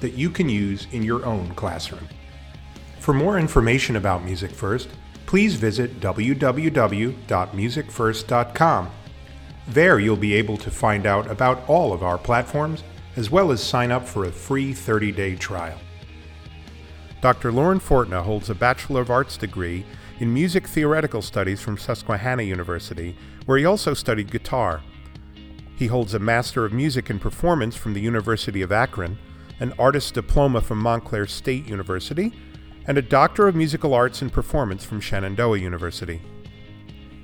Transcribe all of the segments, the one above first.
that you can use in your own classroom. For more information about Music First, please visit www.musicfirst.com. There you'll be able to find out about all of our platforms as well as sign up for a free 30 day trial. Dr. Lauren Fortna holds a Bachelor of Arts degree in Music Theoretical Studies from Susquehanna University, where he also studied guitar. He holds a Master of Music in Performance from the University of Akron, an Artist Diploma from Montclair State University, and a Doctor of Musical Arts and Performance from Shenandoah University.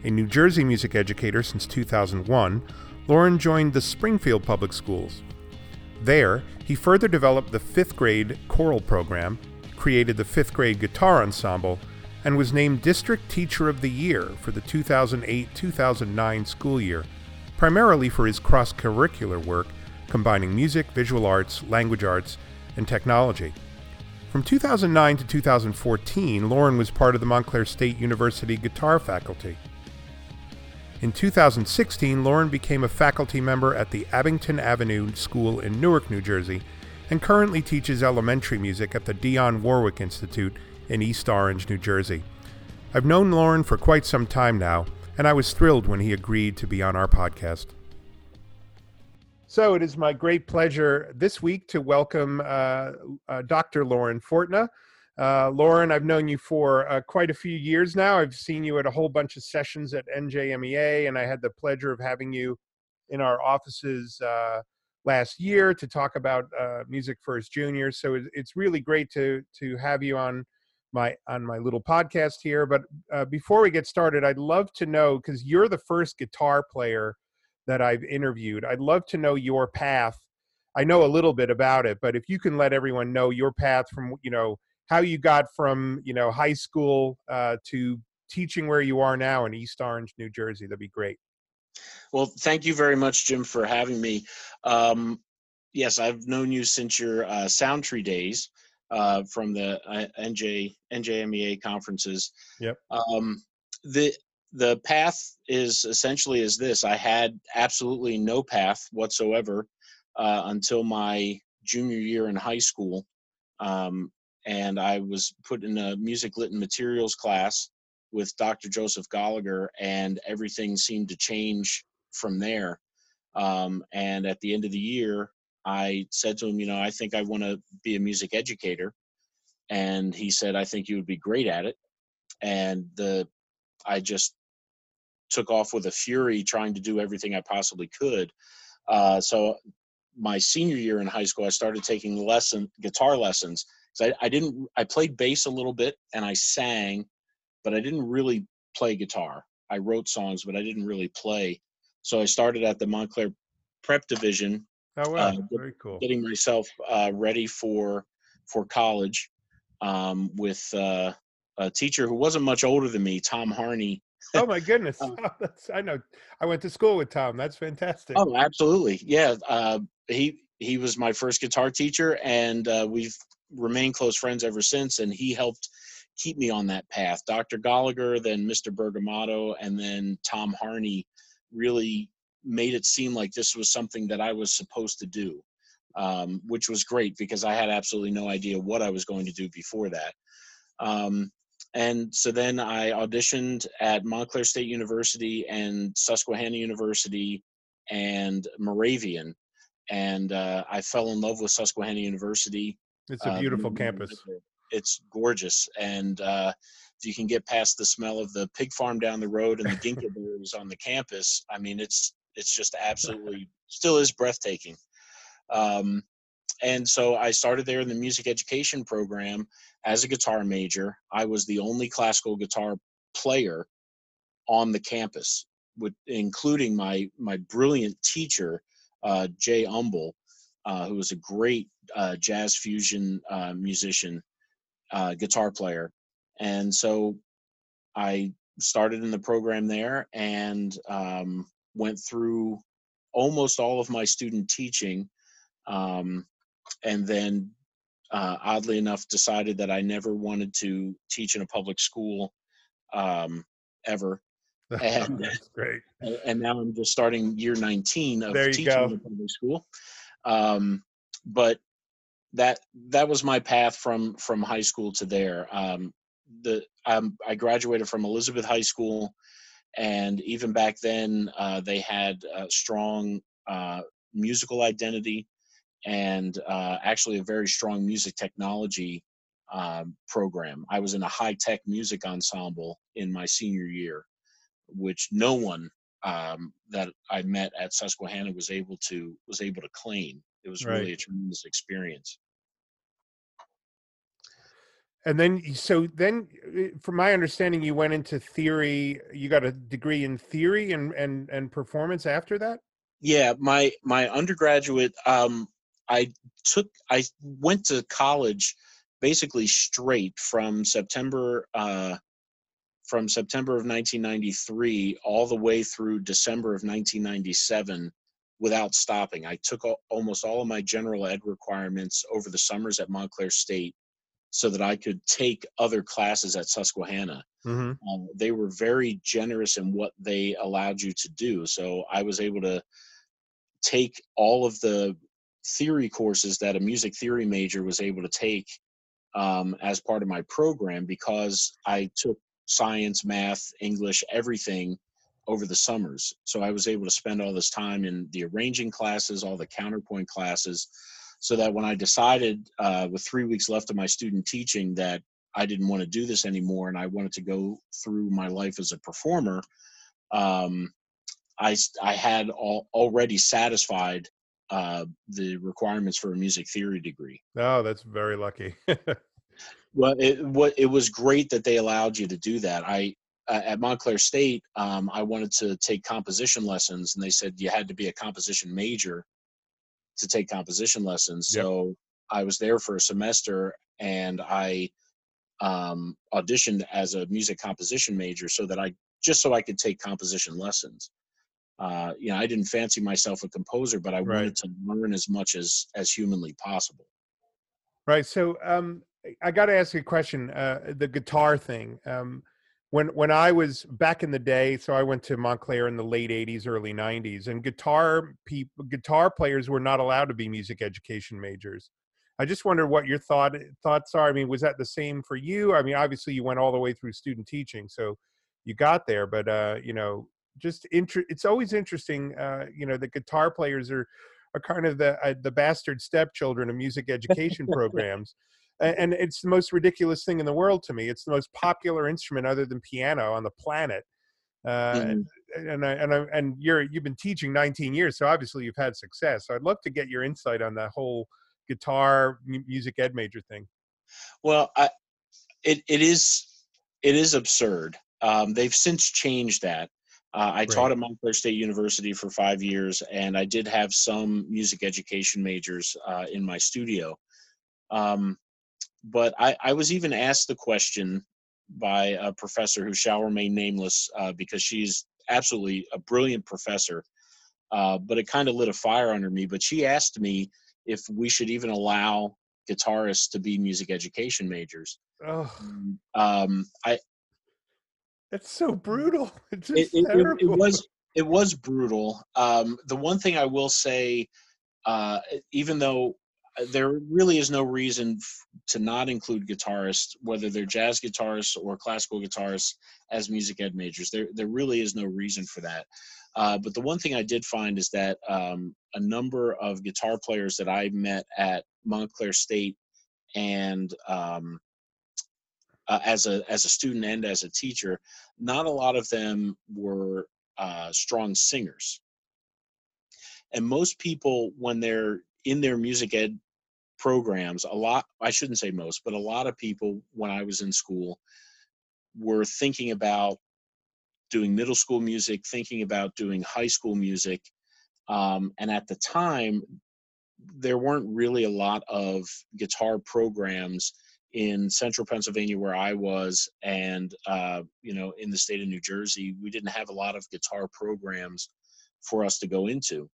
A New Jersey music educator since 2001, Lauren joined the Springfield Public Schools. There, he further developed the fifth grade choral program, created the fifth grade guitar ensemble, and was named District Teacher of the Year for the 2008 2009 school year, primarily for his cross curricular work combining music, visual arts, language arts, and technology. From 2009 to 2014, Lauren was part of the Montclair State University guitar faculty. In 2016, Lauren became a faculty member at the Abington Avenue School in Newark, New Jersey, and currently teaches elementary music at the Dionne Warwick Institute in East Orange, New Jersey. I've known Lauren for quite some time now, and I was thrilled when he agreed to be on our podcast. So it is my great pleasure this week to welcome uh, uh, Dr. Lauren Fortna. Uh, Loren, I've known you for uh, quite a few years now. I've seen you at a whole bunch of sessions at NJMEA, and I had the pleasure of having you in our offices uh, last year to talk about uh, Music First Junior. So it's really great to to have you on my on my little podcast here. But before we get started, I'd love to know because you're the first guitar player that I've interviewed. I'd love to know your path. I know a little bit about it, but if you can let everyone know your path from you know how you got from you know high school uh, to teaching where you are now in East Orange, New Jersey, that'd be great. Well, thank you very much, Jim, for having me. Um, yes, I've known you since your uh, Soundtree days uh, from the uh, NJ NJMEA conferences. Yep. Um, the the path is essentially is this: I had absolutely no path whatsoever uh, until my junior year in high school, um, and I was put in a music lit and materials class with Dr. Joseph Gallagher, and everything seemed to change from there. Um, and at the end of the year, I said to him, you know, I think I want to be a music educator. And he said, I think you would be great at it. And the, I just took off with a fury trying to do everything I possibly could. Uh, so my senior year in high school, I started taking lesson guitar lessons. I, I didn't, I played bass a little bit and I sang, but I didn't really play guitar. I wrote songs, but I didn't really play. So I started at the Montclair Prep Division. Oh wow, uh, very cool. Getting myself uh, ready for for college um, with uh, a teacher who wasn't much older than me, Tom Harney. Oh my goodness, oh, I know. I went to school with Tom. That's fantastic. Oh, absolutely. Yeah, uh, he he was my first guitar teacher, and uh, we've remained close friends ever since. And he helped keep me on that path. Dr. Gallagher, then Mr. Bergamatto, and then Tom Harney really made it seem like this was something that I was supposed to do, um, which was great because I had absolutely no idea what I was going to do before that. Um, and so then I auditioned at Montclair State University and Susquehanna University and Moravian. And uh, I fell in love with Susquehanna University. It's a beautiful um, campus it's gorgeous. And uh, if you can get past the smell of the pig farm down the road and the ginkgo berries on the campus, I mean, it's it's just absolutely still is breathtaking. Um, and so I started there in the music education program as a guitar major. I was the only classical guitar player on the campus, with including my my brilliant teacher, uh, Jay Umble. uh, who was a great uh, jazz fusion uh, musician, uh, guitar player, and so I started in the program there and um, went through almost all of my student teaching, um, and then uh, oddly enough decided that I never wanted to teach in a public school um, ever. And That's great. and now I'm just starting year 19 of teaching go. in a public school. Um, but that that was my path from from high school to there. Um, the um, I graduated from Elizabeth High School, and even back then uh, they had a strong uh, musical identity and uh, actually a very strong music technology um, program. I was in a high tech music ensemble in my senior year, which no one um, that I met at Susquehanna was able to was able to claim. It was really a tremendous experience. And then, so then, uh, from my understanding, you went into theory. You got a degree in theory and and and performance after that. Yeah, my my undergraduate, um, I took I went to college basically straight from September uh, from September of 1993 all the way through December of 1997 without stopping. I took al- almost all of my general ed requirements over the summers at Montclair State so that I could take other classes at Susquehanna Mm-hmm. um, they were very generous in what they allowed you to do. So I was able to take all of the theory courses that a music theory major was able to take um, as part of my program because I took science, math, English, everything over the summers. So I was able to spend all this time in the arranging classes, all the counterpoint classes, so that when I decided uh, with three weeks left of my student teaching that I didn't want to do this anymore and I wanted to go through my life as a performer, um, I, I had all, already satisfied uh, the requirements for a music theory degree. Oh, that's very lucky. Well, it what it was great that they allowed you to do that. I uh, at Montclair State, um, I wanted to take composition lessons, and they said you had to be a composition major to take composition lessons. Yep. So I was there for a semester, and I um, auditioned as a music composition major, so that I just so I could take composition lessons. Uh, you know, I didn't fancy myself a composer, but I Right. wanted to learn as much as as humanly possible. Right. So um, I got to ask you a question. Uh, the guitar thing. Um, when when I was back in the day, so I went to Montclair in the late '80s, early '90s, and guitar people, guitar players were not allowed to be music education majors. I just wonder what your thought thoughts are. I mean, was that the same for you? I mean, obviously you went all the way through student teaching, so you got there. But uh, you know, just inter- it's always interesting. Uh, you know, the guitar players are are kind of the uh, the bastard stepchildren of music education programs. And it's the most ridiculous thing in the world to me. It's the most popular instrument other than piano on the planet. Uh, Mhm. and I, and I, and you're you've been teaching 19 years, so obviously you've had success. So I'd love to get your insight on that whole guitar mu- music ed major thing. Well, I, it it is it is absurd. Um, they've since changed that. Uh, I taught at Montclair State University for five years, and I did have some music education majors uh, in my studio. Um, but I, I was even asked the question by a professor who shall remain nameless uh, because she's absolutely a brilliant professor. Uh, but it kind of lit a fire under me. But she asked me if we should even allow guitarists to be music education majors. Oh, Um, I it's so brutal. It's it, just it, it, it was it was brutal. Um, the one thing I will say, uh, even though uh, there really is no reason f- to not include guitarists, whether they're jazz guitarists or classical guitarists, as music ed majors, there there really is no reason for that. Uh, but the one thing I did find is that um, a number of guitar players that I met at Montclair State and um, uh, as a as a student and as a teacher, not a lot of them were uh, strong singers. And most people, when they're in their music ed programs, a lot I shouldn't say most, but a lot of people when I was in school were thinking about doing middle school music, thinking about doing high school music, um, and at the time there weren't really a lot of guitar programs in central Pennsylvania where I was, and uh, you know, in the state of New Jersey, we didn't have a lot of guitar programs for us to go into.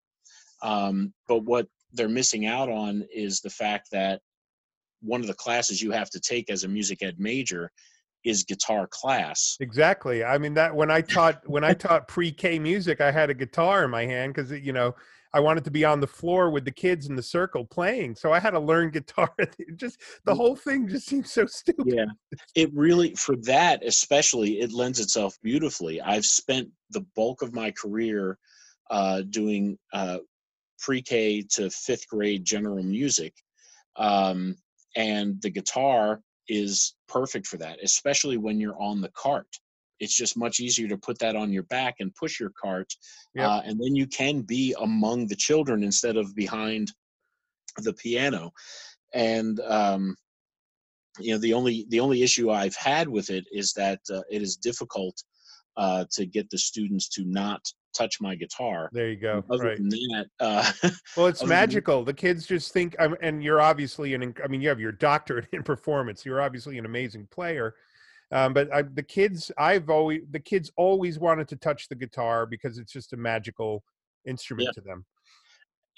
Um, but what they're missing out on is the fact that one of the classes you have to take as a music ed major is guitar class. Exactly. I mean that when I taught when I taught pre-K music, I had a guitar in my hand because you know I wanted to be on the floor with the kids in the circle playing, so I had to learn guitar. just the whole thing just seems so stupid. Yeah, it really for that especially it lends itself beautifully. I've spent the bulk of my career uh, doing uh, pre-K to fifth grade general music, um, and the guitar is perfect for that, especially when you're on the cart. It's just much easier to put that on your back and push your cart, yep. uh, and then you can be among the children instead of behind the piano. And um, you know, the only the only issue I've had with it is that uh, it is difficult uh, to get the students to not touch my guitar. There you go. Other right. than that, uh, well, it's magical. Than, the kids just think, um, and you're obviously an. I mean, you have your doctorate in performance. You're obviously an amazing player. Um, but I, the kids, I've always the kids always wanted to touch the guitar because it's just a magical instrument yeah. to them.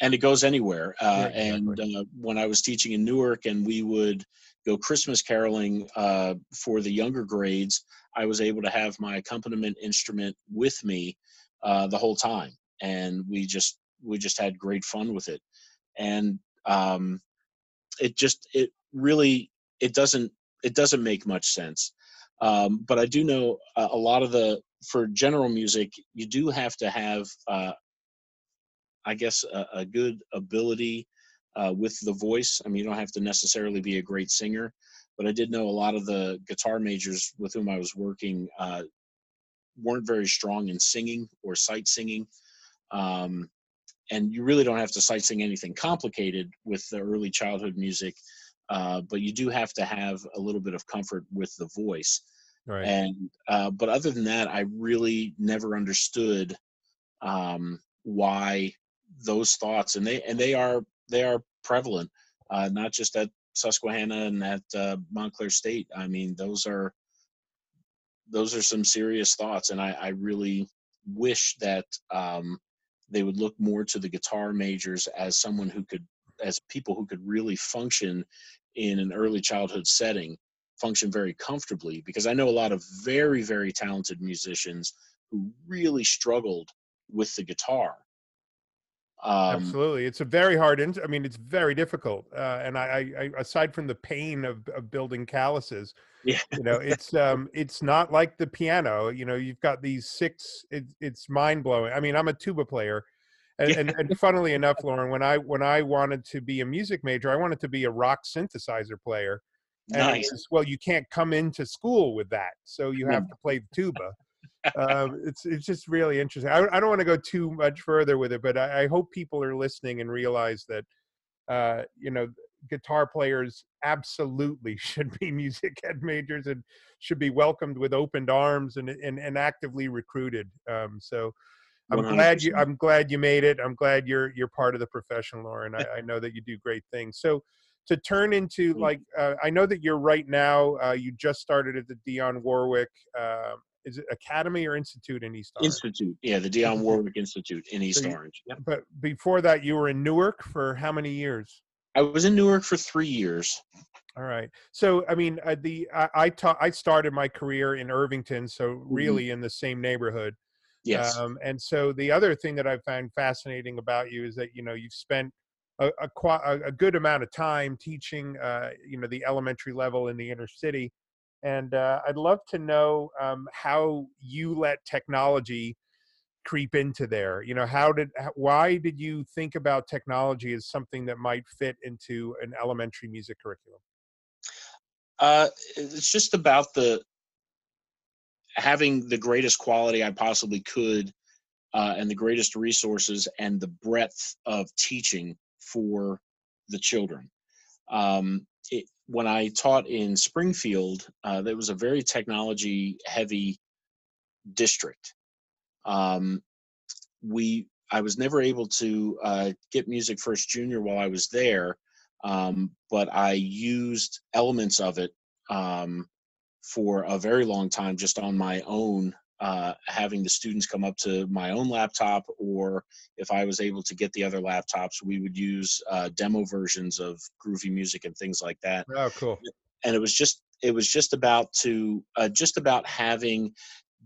And it goes anywhere. Uh, yeah, exactly. And uh, when I was teaching in Newark, and we would go Christmas caroling uh, for the younger grades, I was able to have my accompaniment instrument with me uh, the whole time, and we just we just had great fun with it, and um, it just it really it doesn't it doesn't make much sense. Um, but I do know a, a, lot of the for general music, you do have to have, uh, I guess, a, a good ability uh, with the voice. I mean, you don't have to necessarily be a great singer, but I did know a lot of the guitar majors with whom I was working uh, weren't very strong in singing or sight singing. Um, and you really don't have to sight sing anything complicated with the early childhood music, uh, but you do have to have a little bit of comfort with the voice. Right. And uh, but other than that, I really never understood um, why those thoughts and they and they are they are prevalent, uh, not just at Susquehanna and at uh, Montclair State. I mean, those are those are some serious thoughts, and I, I really wish that um, they would look more to the guitar majors as someone who could, as people who could really function in an early childhood setting, function very comfortably. Because I know a lot of very, very talented musicians who really struggled with the guitar um, Absolutely, it's a very hard. In- I mean, it's very difficult. Uh, and I, I, aside from the pain of, of building calluses, yeah. you know, it's um, it's not like the piano. You know, you've got these six. It, it's mind blowing. I mean, I'm a tuba player, and, yeah. and, and funnily enough, Lauren, when I when I wanted to be a music major, I wanted to be a rock synthesizer player. And nice. Was, well, you can't come into school with that, so you have to play the tuba um, it's it's just really interesting. I, I don't want to go too much further with it, but I, I hope people are listening and realize that uh, you know guitar players absolutely should be music ed majors and should be welcomed with opened arms and and, and actively recruited. Um, so I'm 100%. glad you I'm glad you made it. I'm glad you're you're part of the profession, Lauren. I, I know that you do great things. So to turn into like uh, I know that you're right now. Uh, you just started at the Dionne Warwick uh, is it Academy or Institute in East Orange? Institute, yeah, the Dionne Warwick Institute in East so you, Orange. Yep. But before that, you were in Newark for how many years? I was in Newark for three years. All right. So, I mean, uh, the I I, ta- I started my career in Irvington, so mm-hmm. really mm-hmm. in the same neighborhood. Yes. Um, and so the other thing that I found fascinating about you is that you know you've spent a, a, a good amount of time teaching, uh, you know, the elementary level in the inner city and uh, I'd love to know um, how you let technology creep into there. You know, how did, why did you think about technology as something that might fit into an elementary music curriculum? Uh, it's just about the having the greatest quality I possibly could uh, and the greatest resources and the breadth of teaching for the children. Um, it, when I taught in Springfield, uh, there was a very technology heavy district. Um, we I was never able to uh, get Music First Junior while I was there, um, but I used elements of it um, for a very long time just on my own, uh, having the students come up to my own laptop, or if I was able to get the other laptops, we would use uh, demo versions of groovy music and things like that. Oh, cool. And it was just it was just about to uh, just about having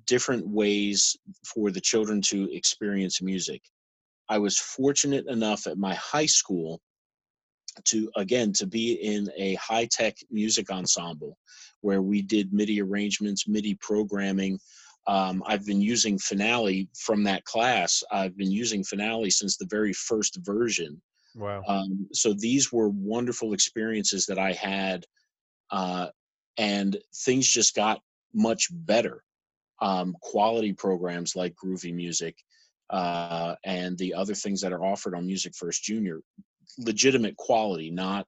different ways for the children to experience music. I was fortunate enough at my high school to again to be in a high tech music ensemble where we did MIDI arrangements, MIDI programming. Um, I've been using Finale from that class. I've been using Finale since the very first version. Wow. Um, so these were wonderful experiences that I had, uh, and things just got much better. Um, quality programs like Groovy Music uh, and the other things that are offered on Music First Junior, legitimate quality, not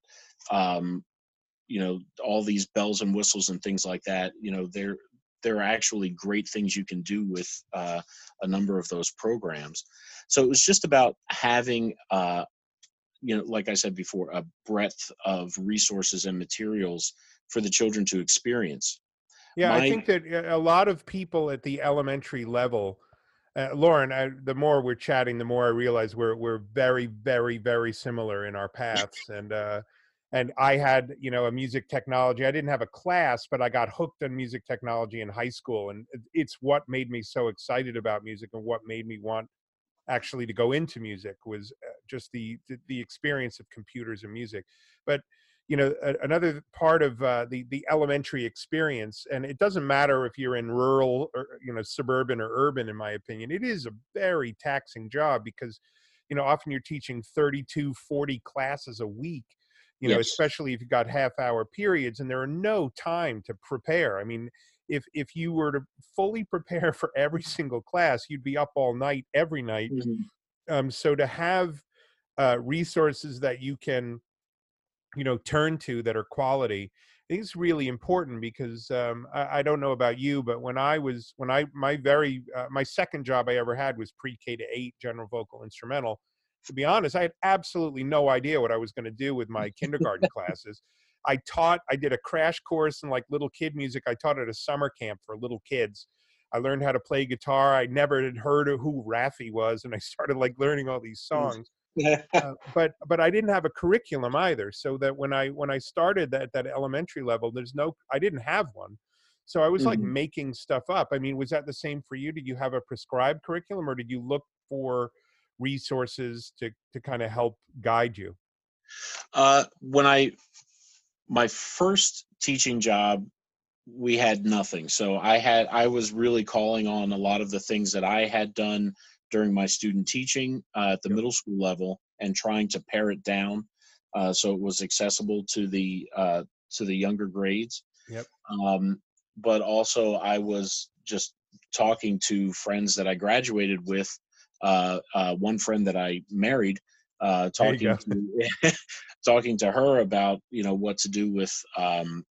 um, you know all these bells and whistles and things like that. You know, there there are actually great things you can do with uh, a number of those programs. So it was just about having uh, you know, like I said before, a breadth of resources and materials for the children to experience. Yeah, My, I think that a lot of people at the elementary level, uh, Lauren, I, the more we're chatting, the more I realize we're we're very, very, very similar in our paths. And uh, and I had, you know, a music technology. I didn't have a class, but I got hooked on music technology in high school, and it's what made me so excited about music and what made me want actually to go into music was uh, just the the, the experience of computers and music. But you know a, another part of uh, the the elementary experience and it doesn't matter if you're in rural or you know suburban or urban in my opinion it is a very taxing job because you know often you're teaching 32 40 classes a week you know yes. especially if you've got half hour periods and there are no time to prepare i mean if if you were to fully prepare for every single class you'd be up all night every night mm-hmm. um, so to have uh, resources that you can you know turn to that are quality I think it's really important because um, I, I, don't know about you, but when I was when I my very uh, my second job I ever had was pre-K to eight general vocal instrumental. To be honest, I had absolutely no idea what I was going to do with my kindergarten classes. I taught I did a crash course in like little kid music. I taught at a summer camp for little kids. I learned how to play guitar. I never had heard of who Raffi was, and I started like learning all these songs uh, but but I didn't have a curriculum either. So that when I when I started at that elementary level, there's no I didn't have one. So I was mm-hmm. like making stuff up. I mean, was that the same for you? Did you have a prescribed curriculum, or did you look for resources to to kind of help guide you? Uh, when I my first teaching job we had nothing so i had i was really calling on a lot of the things that i had done during my student teaching uh, at the yep. middle school level and trying to pare it down uh, so it was accessible to the uh, to the younger grades. Yep. Um, but also, I was just talking to friends that I graduated with. Uh, uh, one friend that I married, uh, talking to talking to her about you know what to do with um,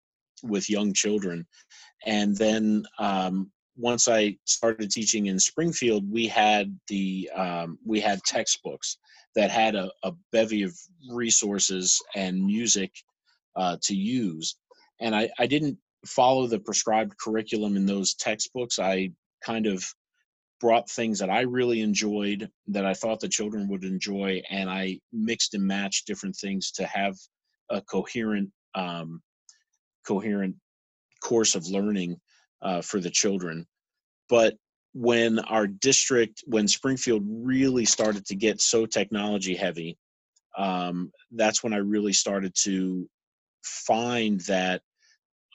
with young children, and then um, once I started teaching in Springfield, we had the um, we had textbooks that had a, a, bevy of resources and music uh, to use, and I, I didn't follow the prescribed curriculum in those textbooks. I kind of brought things that I really enjoyed that I thought the children would enjoy, and I mixed and matched different things to have a coherent um, coherent course of learning uh, for the children. But when our district, when Springfield really started to get so technology heavy, um, that's when I really started to find that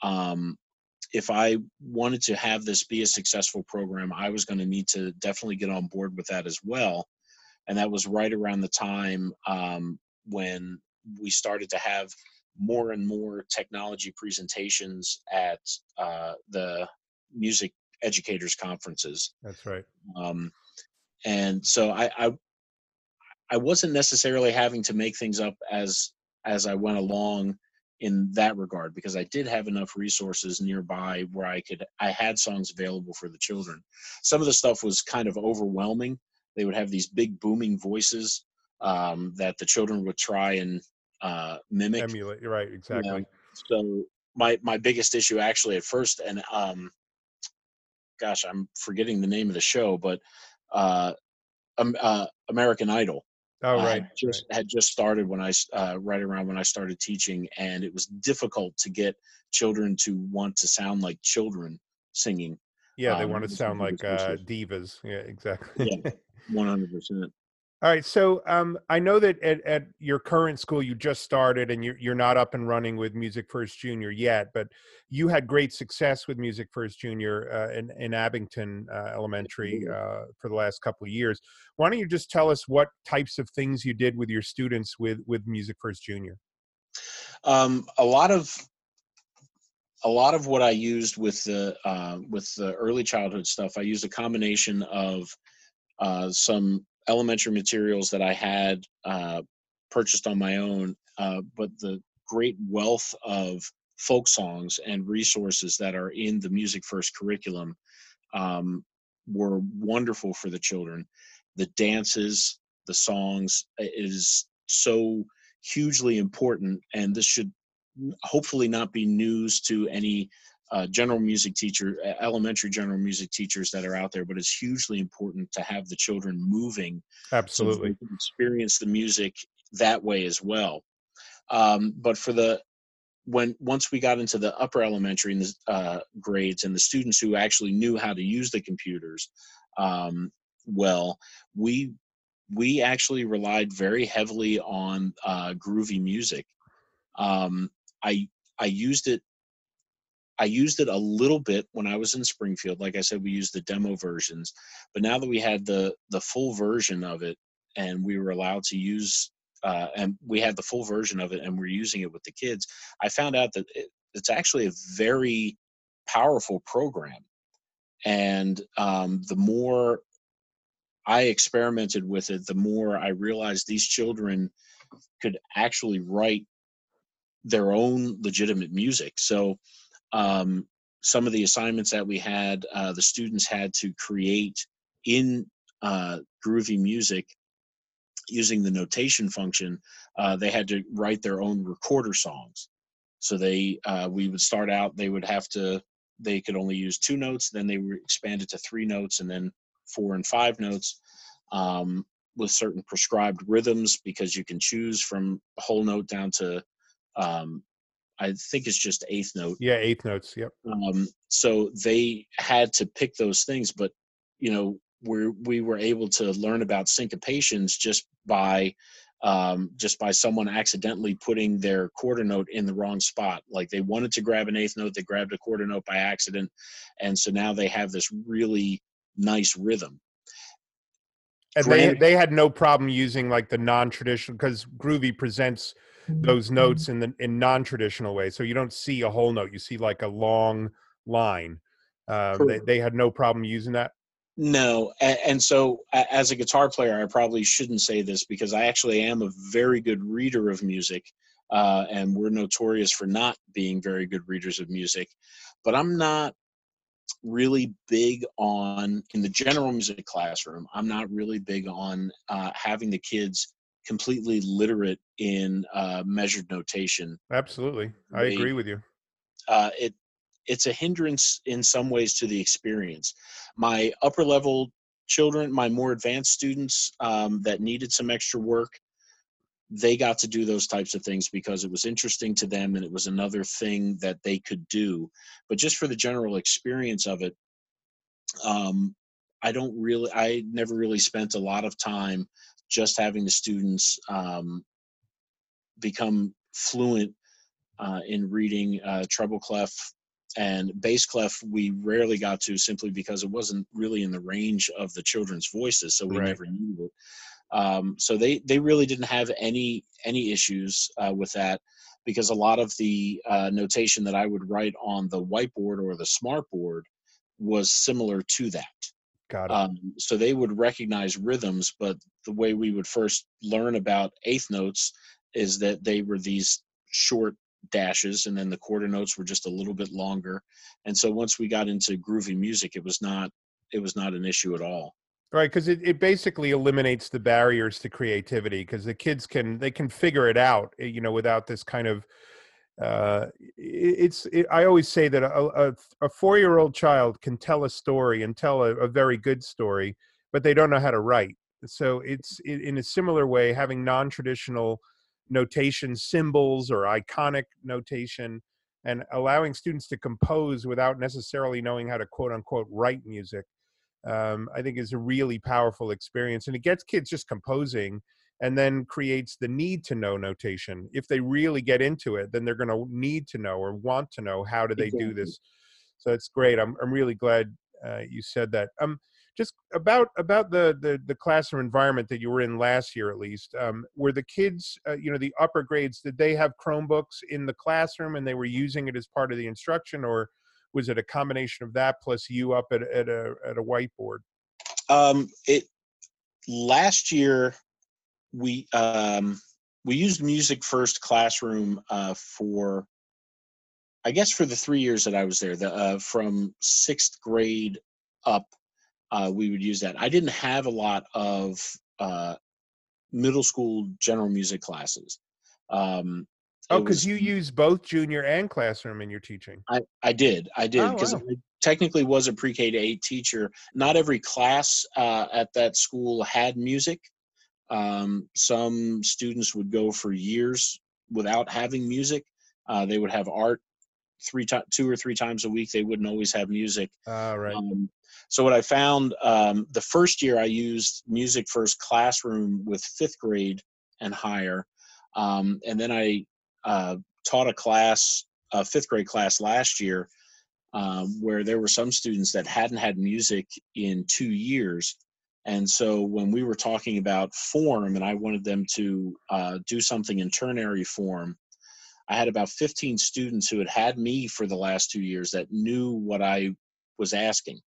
um, if I wanted to have this be a successful program, I was going to need to definitely get on board with that as well. And that was right around the time um, when we started to have more and more technology presentations at uh, the music educators conferences. That's right. Um, and so I, I I wasn't necessarily having to make things up as as I went along in that regard because I did have enough resources nearby where I could I had songs available for the children. Some of the stuff was kind of overwhelming they would have these big booming voices um, that the children would try and uh, mimic. Emulate, right? Exactly. You know? So my my biggest issue actually at first, and um, gosh, I'm forgetting the name of the show, but uh, um, uh, American Idol. Oh right. Just right. had just started when I uh, right around when I started teaching, and it was difficult to get children to want to sound like children singing. Yeah, they um, want to sound like uh, divas. Yeah, exactly. yeah, one hundred percent. All right. So um, I know that at, at your current school, you just started and you're, you're not up and running with Music First Junior yet, but you had great success with Music First Junior uh, in, in Abington uh, Elementary uh, for the last couple of years. Why don't you just tell us what types of things you did with your students with, with Music First Junior? Um, a lot of a lot of what I used with the uh, with the early childhood stuff, I used a combination of uh, some elementary materials that I had uh, purchased on my own, uh, but the great wealth of folk songs and resources that are in the Music First curriculum um, were wonderful for the children. The dances, the songs is so hugely important, and this should hopefully not be news to any uh, general music teacher, elementary general music teachers that are out there, but it's hugely important to have the children moving. Absolutely. So experience the music that way as well. Um, but for the when once we got into the upper elementary and the uh, grades and the students who actually knew how to use the computers um, well, we we actually relied very heavily on uh, groovy music. Um, I I used it I used it a little bit when I was in Springfield. Like I said, we used the demo versions, but now that we had the the full version of it, and we were allowed to use, uh, and we had the full version of it, and we're using it with the kids, I found out that it, it's actually a very powerful program. And um, the more I experimented with it, the more I realized these children could actually write their own legitimate music. So um, some of the assignments that we had, uh, the students had to create in uh, Groovy Music using the notation function. Uh, they had to write their own recorder songs. So they, uh, we would start out. They would have to. They could only use two notes. Then they were expanded to three notes, and then four and five notes. Um, with certain prescribed rhythms because you can choose from whole note down to um, I think it's just eighth note. Yeah, eighth notes. Yep. Um, so they had to pick those things, but you know, we we were able to learn about syncopations just by um, just by someone accidentally putting their quarter note in the wrong spot. Like they wanted to grab an eighth note, they grabbed a quarter note by accident, and so now they have this really nice rhythm. And they they had no problem using like the non-traditional because Groovy presents those mm-hmm. notes in the in non-traditional ways. So you don't see a whole note; you see like a long line. Um, they, they had no problem using that. No, and, and so as a guitar player, I probably shouldn't say this because I actually am a very good reader of music, uh, and we're notorious for not being very good readers of music. But I'm not really big on in the general music classroom. I'm not really big on uh, having the kids completely literate in uh, measured notation. Absolutely, I they, agree with you. Uh, it it's a hindrance in some ways to the experience. My upper level children, my more advanced students um, that needed some extra work, they got to do those types of things because it was interesting to them and it was another thing that they could do. But just for the general experience of it, um, I don't really, I never really spent a lot of time just having the students um, become fluent uh, in reading uh, treble clef and bass clef we rarely got to simply because it wasn't really in the range of the children's voices so we right. never knew it um, so they they really didn't have any any issues uh, with that because a lot of the uh, notation that i would write on the whiteboard or the smart board was similar to that Got it. Um, so they would recognize rhythms, but the way we would first learn about eighth notes is that they were these short dashes, and then the quarter notes were just a little bit longer. And so once we got into groovy music, it was not it was not an issue at all. Right, because it, it basically eliminates the barriers to creativity because the kids can they can figure it out, eh, you know, without this kind of uh, it's it, i always say that a, a, a, four-year-old child can tell a story and tell a, a, very good story but they don't know how to write. So it's in a similar way having non-traditional notation symbols or iconic notation and allowing students to compose without necessarily knowing how to quote unquote write music um, i think is a really powerful experience and it gets kids just composing and then creates the need to know notation. If they really get into it, then they're going to need to know or want to know how do they exactly. do this. So it's great. I'm I'm really glad uh, you said that. Um, just about about the, the the classroom environment that you were in last year, at least. Um, were the kids, uh, you know, the upper grades, did they have Chromebooks in the classroom and they were using it as part of the instruction, or was it a combination of that plus you up at at a at a whiteboard? Um, it last year we um, we used music first classroom uh, for I guess for the three years that I was there, the uh, from sixth grade up, uh, we would use that. I didn't have a lot of uh, middle school general music classes. Um, oh, because you use both junior and classroom in your teaching. I, I did, I did, because oh, wow. I technically was a pre-K to eight teacher. Not every class uh, at that school had music. Um, some students would go for years without having music. Uh, they would have art three to- two or three times a week. They wouldn't always have music. Uh, right. Um, so what I found um, the first year I used music first classroom with fifth grade and higher, um, and then I uh, taught a class, a fifth grade class last year, um, where there were some students that hadn't had music in two years, and so when we were talking about form and I wanted them to uh, do something in ternary form, I had about 15 students who had had me for the last two years that knew what I was asking.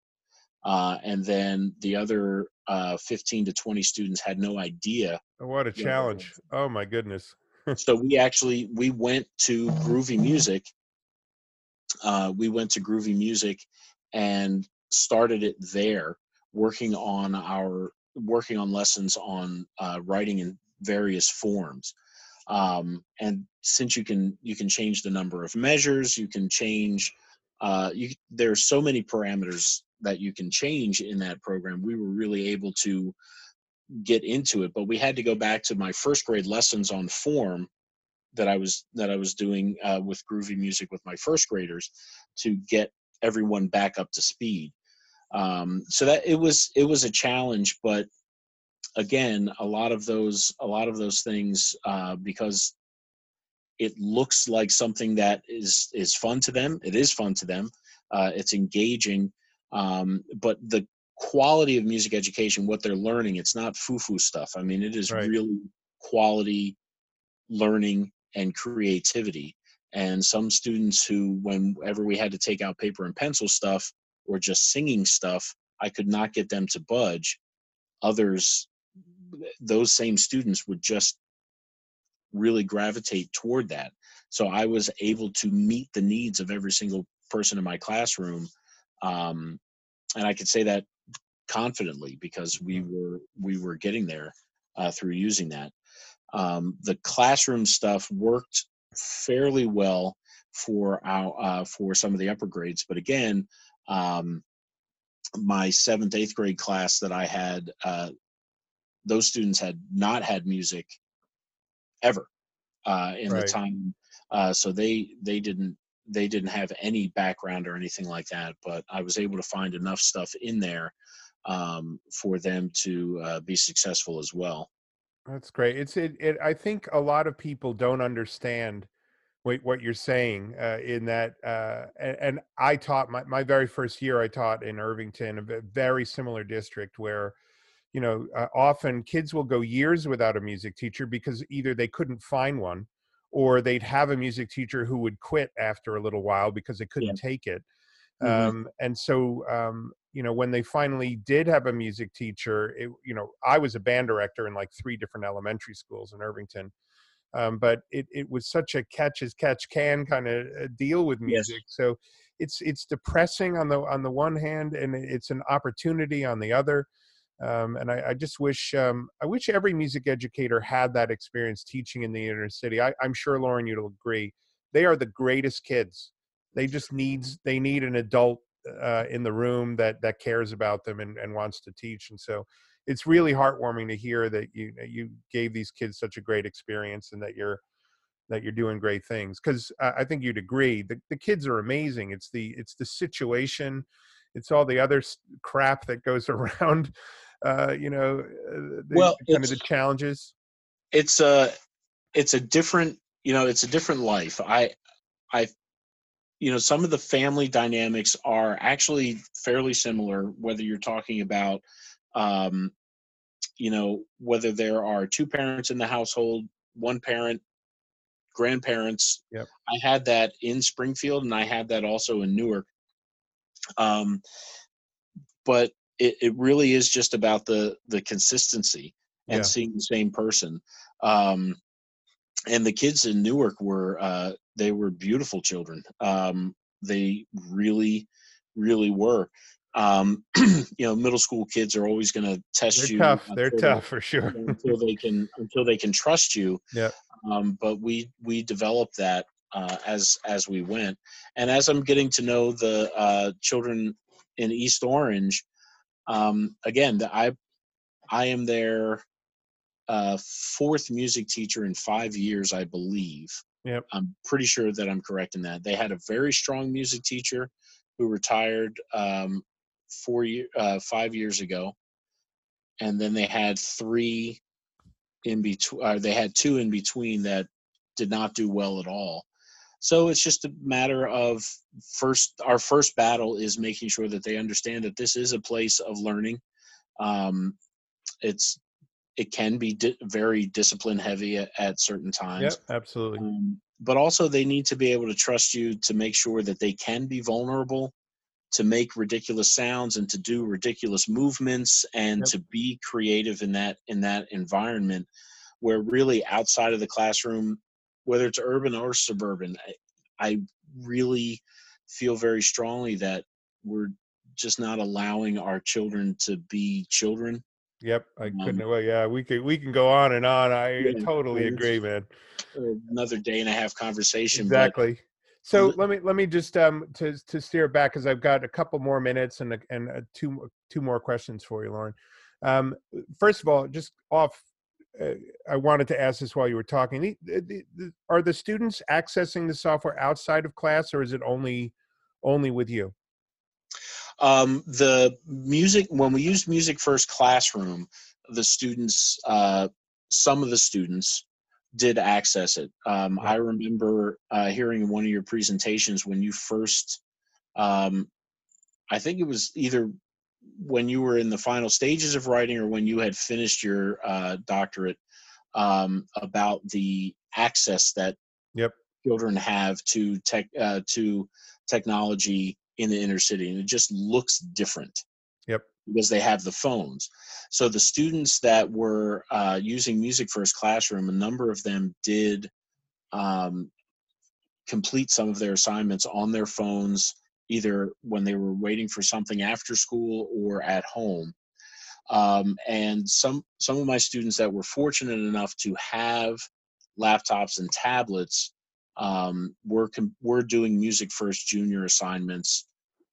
Uh, and then the other uh, 15 to 20 students had no idea. Oh, what a challenge. Oh my goodness. so we actually, we went to Groovy Music. Uh, we went to Groovy Music and started it there working on our working on lessons on uh, writing in various forms. Um, and since you can you can change the number of measures you can change uh, you, there's so many parameters that you can change in that program we were really able to get into it. But we had to go back to my first grade lessons on form that i was that i was doing uh, with groovy music with my first graders to get everyone back up to speed um, so that it was it was a challenge but again a lot of those a lot of those things uh, because it looks like something that is is fun to them it is fun to them uh, it's engaging um, but the quality of music education what they're learning it's not foo-foo stuff i mean it is right. really quality learning and creativity and some students who whenever we had to take out paper and pencil stuff or just singing stuff, I could not get them to budge. Others, those same students would just really gravitate toward that. So I was able to meet the needs of every single person in my classroom. Um, and I could say that confidently because we mm-hmm. were we were getting there uh, through using that. Um, the classroom stuff worked fairly well for our uh, for some of the upper grades, but again, um, my seventh, eighth grade class that I had, uh, those students had not had music ever uh, in right. the time, uh, so they they didn't they didn't have any background or anything like that. But I was able to find enough stuff in there um, for them to uh, be successful as well. That's great. It's it, it. I think a lot of people don't understand what, what you're saying uh, in that uh, and, and, i taught my, my very first year i taught in irvington a very similar district where you know uh, often kids will go years without a music teacher because either they couldn't find one or they'd have a music teacher who would quit after a little while because they couldn't yeah. take it mm-hmm. um, and so um, you know when they finally did have a music teacher it, you know i was a band director in like three different elementary schools in irvington um, but it, it was such a catch as catch can kind of uh, deal with music. Yes. So it's it's depressing on the on the one hand, and it's an opportunity on the other. Um, and I, I, just wish um, I wish every music educator had that experience teaching in the inner city. I, I'm sure Lauren, you'll agree. They are the greatest kids. They just needs they need an adult uh, in the room that that cares about them and, and wants to teach. And so it's really heartwarming to hear that you you gave these kids such a great experience and that you're that you're doing great things because I think you'd agree the, the kids are amazing it's the it's the situation it's all the other crap that goes around uh you know uh, the, well kind of the challenges. it's a it's a different you know it's a different life. I i you know some of the family dynamics are actually fairly similar whether you're talking about um you know whether there are two parents in the household one parent grandparents. Yep. I had that in Springfield and I had that also in Newark. Um, but it, it really is just about the the consistency and Yeah. seeing the same person. Um, and the kids in Newark were uh, they were beautiful children. Um, they really, really were. Um, you know, middle school kids are always going to test they're you. tough they're until they- tough for sure until they can until they can trust you. Yeah. Um, but we we developed that uh, as as we went, and as I'm getting to know the uh, children in East Orange, um, again, the, I I am their uh, fourth music teacher in five years, I believe. Yep. I'm pretty sure that I'm correct in that. They had a very strong music teacher who retired um, four year, uh, five years ago, and then they had three in between. Uh, they had two in between that did not do well at all. So it's just a matter of first. Our first battle is making sure that they understand that this is a place of learning. Um, it's it can be di- very discipline heavy at, at certain times. yep absolutely Um, but also, they need to be able to trust you to make sure that they can be vulnerable, to make ridiculous sounds, and to do ridiculous movements, and Yep. to be creative in that in that environment, where really outside of the classroom, whether it's urban or suburban, I, I really feel very strongly that we're just not allowing our children to be children Yep, I couldn't. Um, Well, yeah, we could we can go on and on. I Yeah, totally agree, man. another day and a half conversation. Exactly. So let me let me just um to to steer back because I've got a couple more minutes and a, and uh two two more questions for you, Lauren. Um, first of all, just off. Uh, I wanted to ask this while you were talking. Are the students accessing the software outside of class, or is it only only with you? Um, the music when we used Music First Classroom, the students, uh, some of the students did access it. Um, Yeah. I remember uh, hearing in one of your presentations when you first, um, I think it was either when you were in the final stages of writing or when you had finished your uh, doctorate um, about the access that Yep. children have to tech uh, to technology in the inner city, and it just looks different. Because they have the phones. So the students that were uh, using Music First Classroom, a number of them did um, complete some of their assignments on their phones, either when they were waiting for something after school or at home. Um, and some some of my students that were fortunate enough to have laptops and tablets um, were com- were doing Music First Junior assignments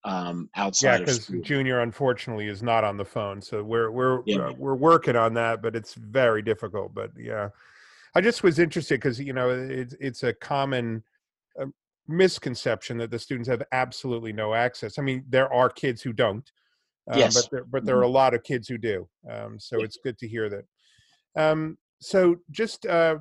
um, Yeah, outside of because. Junior unfortunately is not on the phone, so we're we're Yeah. uh, we're working on that, but it's very difficult. But yeah, I just was interested because you know it's it's a common uh, misconception that the students have absolutely no access. I mean, there are kids who don't, um, Yes. but there, but there are a lot of kids who do. Um, so Yeah. it's good to hear that. Um, so just uh,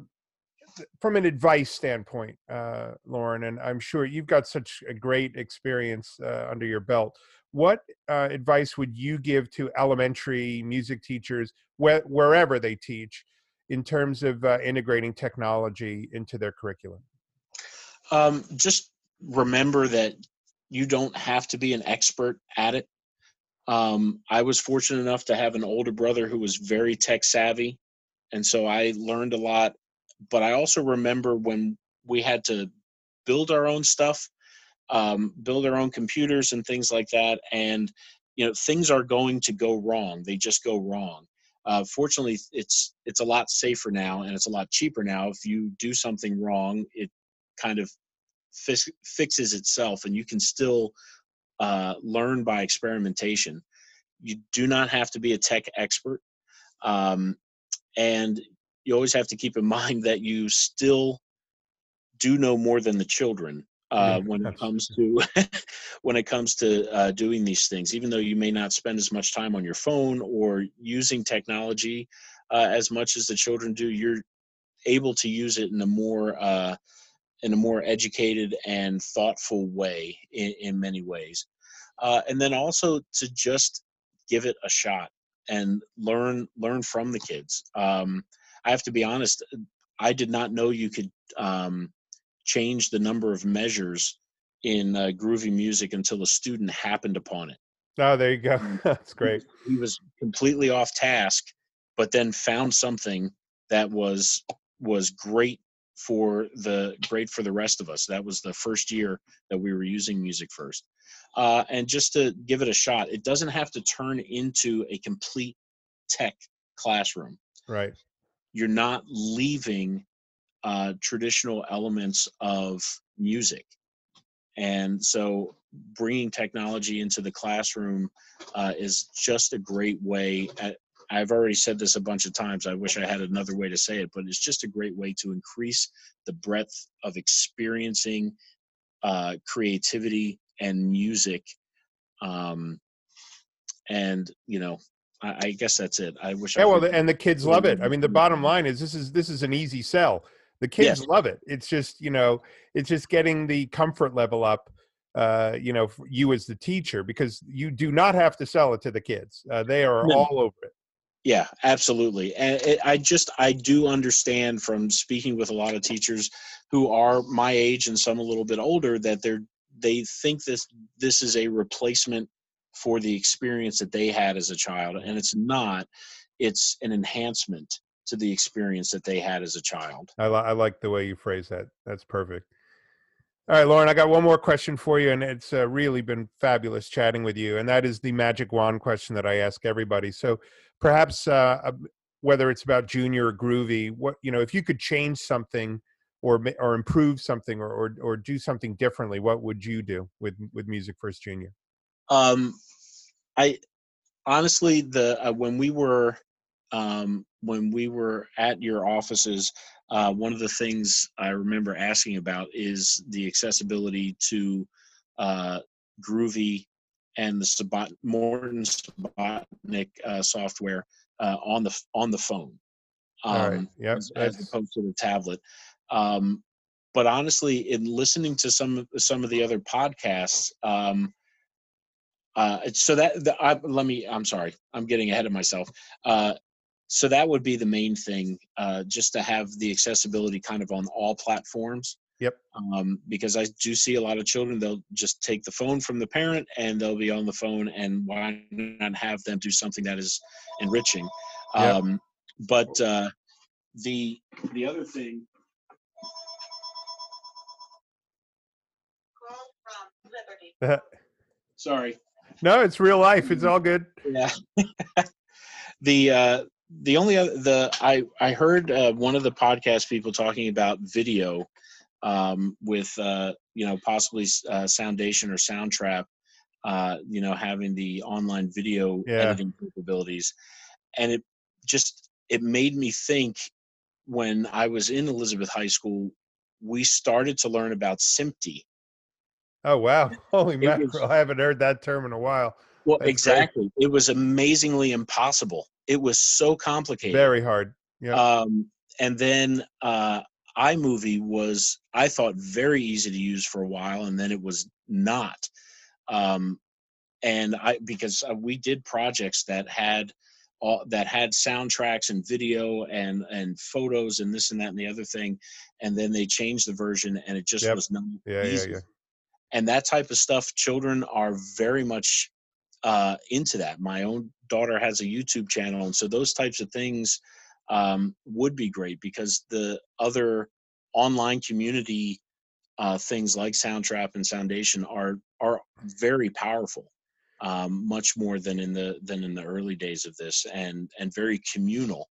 from an advice standpoint, uh, Lauren, and I'm sure you've got such a great experience uh, under your belt. What uh, advice would you give to elementary music teachers, wh- wherever they teach, in terms of uh, integrating technology into their curriculum? Um, just remember that you don't have to be an expert at it. Um, I was fortunate enough to have an older brother who was very tech savvy, and so I learned a lot. But I also remember when we had to build our own stuff, um, build our own computers and things like that, and you know things are going to go wrong they just go wrong. Uh, fortunately it's it's a lot safer now and it's a lot cheaper now. If you do something wrong it kind of fix, fixes itself and you can still uh, learn by experimentation. You do not have to be a tech expert um, and you always have to keep in mind that you still do know more than the children uh, yeah, when it comes to when it comes to uh, doing these things. Even though you may not spend as much time on your phone or using technology uh, as much as the children do, you're able to use it in a more uh, in a more educated and thoughtful way in, in many ways. Uh, and then also to just give it a shot and learn learn from the kids. Um, I have to be honest. I did not know you could um, change the number of measures in uh, groovy music until a student happened upon it. Oh, there you go. That's great. He was completely off task, but then found something that was was great for the great for the rest of us. That was the first year that we were using Music First. Uh, and just to give it a shot, it doesn't have to turn into a complete tech classroom. Right. You're not leaving uh, traditional elements of music. And so bringing technology into the classroom uh, is just a great way. At, I've already said this a bunch of times. I wish I had another way to say it, but it's just a great way to increase the breadth of experiencing uh, creativity and music. Um, and you know, I, I, guess that's it. I wish. Yeah, I well, and the kids love it. I mean, the bottom line is this is this is an easy sell the kids yes. love it it's just you know it's just getting the comfort level up uh, you know for you as the teacher because you do not have to sell it to the kids uh, they are no. all over it yeah absolutely and it, i just i do understand from speaking with a lot of teachers who are my age and some a little bit older that they're they think this this is a replacement for the experience that they had as a child and it's not it's an enhancement to the experience that they had as a child. I, li- I like the way you phrase that. That's perfect. All right, Lauren, I got one more question for you, and it's uh, really been fabulous chatting with you. And that is the magic wand question that I ask everybody. So perhaps uh, whether it's about junior or groovy, what you know, if you could change something or or improve something or, or or do something differently, what would you do with with Music First Junior? Um, I honestly, the uh, when we were um, when we were at your offices, uh, one of the things I remember asking about is the accessibility to uh, Groovy and the Sabot- Morton Subotnick uh, software uh, on the on the phone, um, yep, as, as, opposed to the tablet. Um, but honestly, in listening to some some of the other podcasts, um, uh, so that the, I, let me. I'm sorry, I'm getting ahead of myself. Uh, so that would be the main thing uh, just to have the accessibility kind of on all platforms yep um, because i do see a lot of children they'll just take the phone from the parent and they'll be on the phone and why not have them do something that is enriching yep. um, but uh, the the other thing sorry no it's real life it's all good yeah the uh, the only other the I I heard uh, one of the podcast people talking about video um, with uh, you know possibly uh, Soundation or Soundtrap, uh, you know having the online video yeah. editing capabilities, and it just it made me think when I was in Elizabeth High School, we started to learn about SMPTE. Oh wow! Holy mackerel! Was, I haven't heard that term in a while. Well, That's exactly. Great. It was amazingly impossible it was so complicated. Very hard. Yeah. Um, and then uh, iMovie was, I thought, very easy to use for a while, and then it was not. Um, and I because uh, we did projects that had all, that had soundtracks and video and and photos and this and that and the other thing, and then they changed the version, and it just yep. was not yeah, easy. Yeah, yeah. And that type of stuff, children are very much uh, into that. My own daughter has a YouTube channel, and so those types of things um, would be great because the other online community uh, things like Soundtrap and Soundation are are very powerful. um, much more than in the than in the early days of this, and and very communal.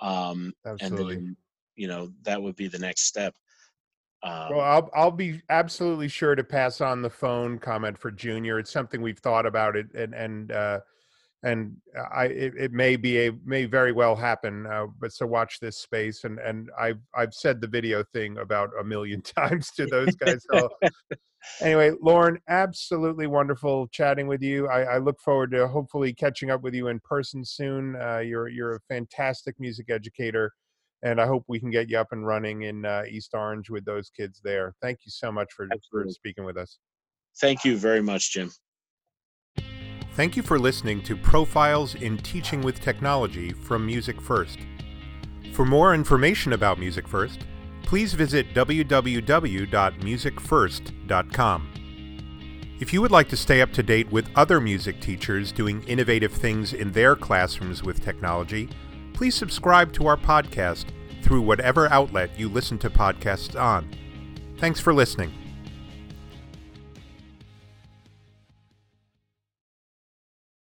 Um, Absolutely. And then, you know, that would be the next step. Um, well, I'll I'll be absolutely sure to pass on the phone comment for Junior. It's something we've thought about it, and and uh, and I it, it, may be a may very well happen. Uh, but so watch this space, and and I've I've said the video thing about a million times to those guys. So anyway, Lauren, absolutely wonderful chatting with you. I, I, look forward to hopefully catching up with you in person soon. Uh, you're you're a fantastic music educator and I hope we can get you up and running in uh, East Orange with those kids there. Thank you so much for, for speaking with us. Thank you very much, Jim. Thank you for listening to Profiles in Teaching with Technology from Music First. For more information about Music First, please visit www.musicfirst.com. If you would like to stay up to date with other music teachers doing innovative things in their classrooms with technology, please subscribe to our podcast through whatever outlet you listen to podcasts on. Thanks for listening.